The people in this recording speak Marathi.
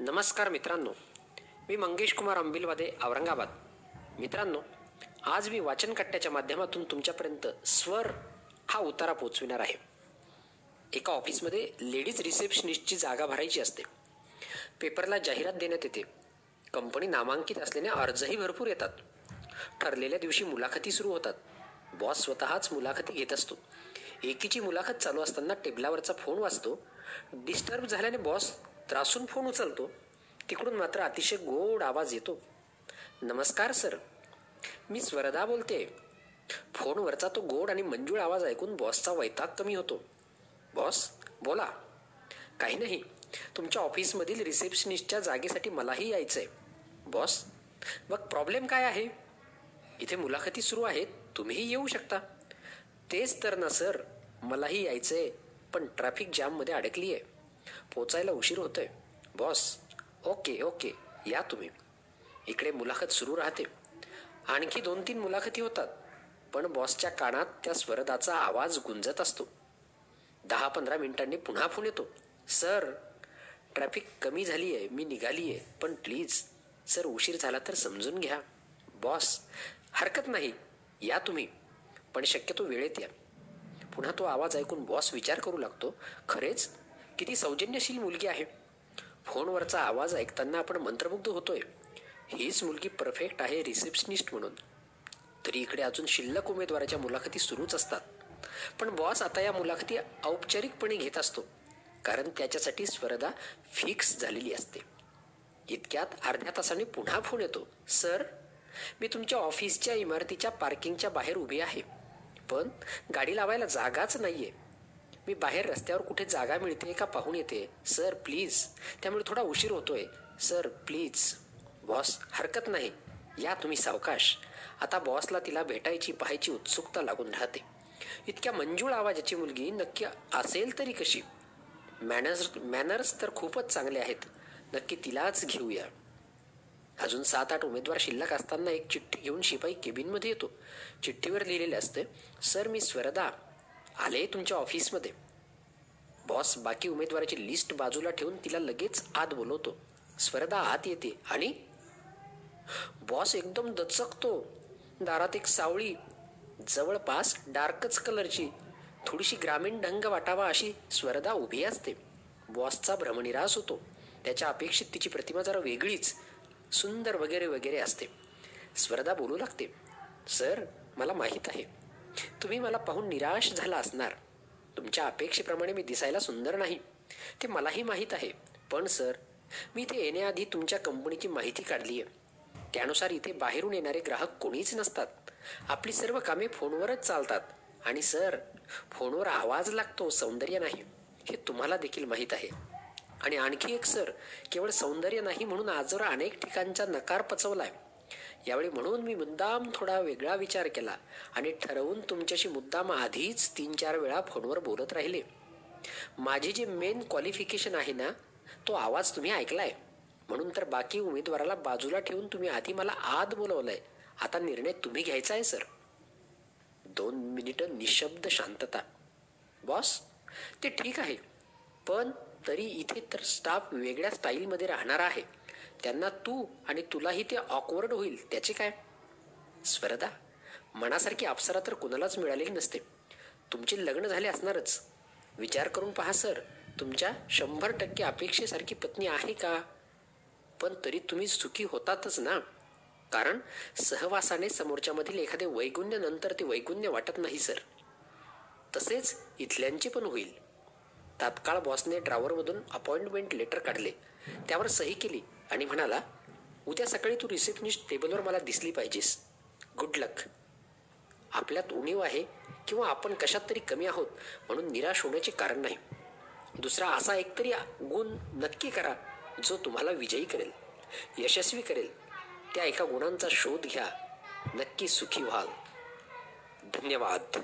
नमस्कार मित्रांनो. मी मंगेश कुमार अंबिलवादे औरंगाबाद. मित्रांनो आज मी वाचनकट्ट्याच्या माध्यमातून तुमच्यापर्यंत स्वर हा उतारा पोचविणार आहे. एका ऑफिसमध्ये लेडीज रिसेप्शनिस्टची जागा भरायची असते. पेपरला जाहिरात देण्यात येते. कंपनी नामांकित असल्याने अर्जही भरपूर येतात. ठरलेल्या दिवशी मुलाखती सुरू होतात. बॉस स्वतःच मुलाखती घेत असतो. एकीची मुलाखत चालू असताना टेबलावरचा फोन वाजतो. डिस्टर्ब झाल्याने बॉस त्रासून फोन उचलतो. तिकडून मात्र अतिशय गोड आवाज येतो. नमस्कार सर. मी स्वरदा बोलते. फोनवरचा तो गोड आणि मंजूळ आवाज ऐकून बॉसचा वैताग कमी होतो. बॉस बोला. काही नाही. तुमच्या ऑफिसमधील रिसेप्शनिस्टच्या जागेसाठी मलाही यायचं आहे बॉस मग प्रॉब्लेम काय आहे? इथे मुलाखती सुरू आहेत. तुम्हीही येऊ शकता. तेच तर ना सर. मलाही यायचं आहे पण ट्रॅफिक जाममध्ये अडकली आहे पोचायला उशीर होतोय. बॉस ओके ओके या तुम्ही. इकडे मुलाखत सुरू राहते. आणखी दोन तीन मुलाखती होतात पण बॉसच्या कानात त्या स्वरदाचा आवाज गुंजत असतो. दहा पंधरा मिनिटांनी पुन्हा फोन येतो. सर ट्रॅफिक कमी झाली आहे मी निघाली आहे पण प्लीज सर उशीर झाला तर समजून घ्या. बॉस हरकत नाही या तुम्ही पण शक्यतो वेळेत या. पुन्हा तो आवाज ऐकून बॉस विचार करू लागतो. खरेच किती सौजन्यशील मुलगी आहे. फोनवरचा आवाज ऐकताना आपण मंत्रमुग्ध होतोय. हीच मुलगी परफेक्ट आहे रिसेप्शनिस्ट म्हणून. तरी इकडे अजून शिल्लक उमेदवाराच्या मुलाखती सुरूच असतात. पण बॉस आता या मुलाखती औपचारिकपणे घेत असतो. कारण त्याच्यासाठी स्पर्धा फिक्स झालेली असते. इतक्यात अर्ध्या तासाने पुन्हा फोन येतो. सर मी तुमच्या ऑफिसच्या इमारतीच्या पार्किंगच्या बाहेर उभी आहे. पण गाडी लावायला जागाच नाहीये. मी बाहेर रस्त्यावर कुठे जागा मिळते का पाहून येते? Sir please. त्यामुळे थोडा उशीर होतोय. Sir please. बॉस हरकत नाही. या तुम्ही सावकाश. आता बॉसला तिला भेटायची पाहायची उत्सुकता लागून राहते. इतक्या मंजूळ आवाजाची मुलगी नक्की असेल तरी कशी? मॅनर्स मॅनर्स तर खूपच चांगले आहेत. नक्की तिलाच घेऊया. अजून सात आठ उमेदवार शिल्लक असताना एक चिठ्ठी घेऊन शिपाई केबिनमध्ये येतो. चिठ्ठीवर लिहिलेले असते सर मी स्वरदा. आले तुमच्या ऑफिसमध्ये. बॉस बाकी उमेदवाराची लिस्ट बाजूला ठेवून तिला लगेच आत बोलवतो. स्पर्धा आत येते आणि बॉस एकदम दचकतो. दारात एक सावळी जवळपास डार्कच कलरची थोडीशी ग्रामीण ढंग वाटावा अशी स्वर्धा उभी असते. बॉसचा भ्रमनिरास होतो. त्याच्या अपेक्षित तिची प्रतिमा जरा वेगळीच सुंदर वगैरे वगैरे असते. स्वर्धा बोलू लागते. सर मला माहीत आहे. तुम्ही मला पाहून निराश झाला असणार. तुमच्या अपेक्षेप्रमाणे मी दिसायला सुंदर नाही. ते मलाही माहीत आहे. पण सर मी इथे येण्याआधी तुमच्या कंपनीची माहिती काढली आहे त्यानुसार इथे बाहेरून येणारे ग्राहक कोणीच नसतात. आपली सर्व कामे फोनवरच चालतात. आणि सर फोनवर आवाज लागतो सौंदर्य नाही. हे तुम्हाला देखील माहीत आहे. आणि आणखी एक सर केवळ सौंदर्य नाही म्हणून आजवर अनेक ठिकाणचा नकार पचवला आहे यावेळी म्हणून मी मुद्दाम थोडा वेगळा विचार केला आणि ठरवून तुमच्याशी मुद्दाम आधीच तीन चार वेळा फोनवर बोलत राहिले. माझे जे मेन क्वालिफिकेशन आहे ना तो आवाज तुम्ही ऐकलाय. म्हणून तर बाकी उमेदवाराला बाजूला ठेवून तुम्ही आधी मला आत बोलवलंय. आता निर्णय तुम्ही घ्यायचा आहे सर. दोन मिनिटं निशब्द शांतता. बॉस ते ठीक आहे पण तरी इथे तर स्टाफ वेगळ्या स्टाईलमध्ये राहणार आहे. त्यांना तू आणि तुलाही ते ऑकवर्ड होईल. त्याचे काय? स्वरदा मनासारखी अप्सरा तर कुणालाच मिळालेली नसते. तुमचे लग्न झाले असणारच. विचार करून पहा सर. तुमच्या शंभर टक्के अपेक्षेसारखी पत्नी आहे का? पण तरी तुम्ही सुखी होतातच ना? कारण सहवासाने समोरच्यामधील एखादे वैगुण्य नंतर ते वैगुण्य वाटत नाही सर. तसेच इथल्यांचे पण होईल. तात्काळ बॉसने ड्रावरमधून अपॉइंटमेंट लेटर काढले. त्यावर सही केली आणि म्हणाला उद्या सकाळी तू रिसेप्शनिस्ट टेबलवर मला दिसली पाहिजेस. Good luck. आपल्यात उणीव आहे किंवा आपण कशात तरी कमी आहोत म्हणून निराश होण्याचे कारण नाही. दुसरा असा एकतरी गुण नक्की करा जो तुम्हाला विजयी करेल यशस्वी करेल. त्या एका गुणांचा शोध घ्या. नक्की सुखी व्हाल. धन्यवाद.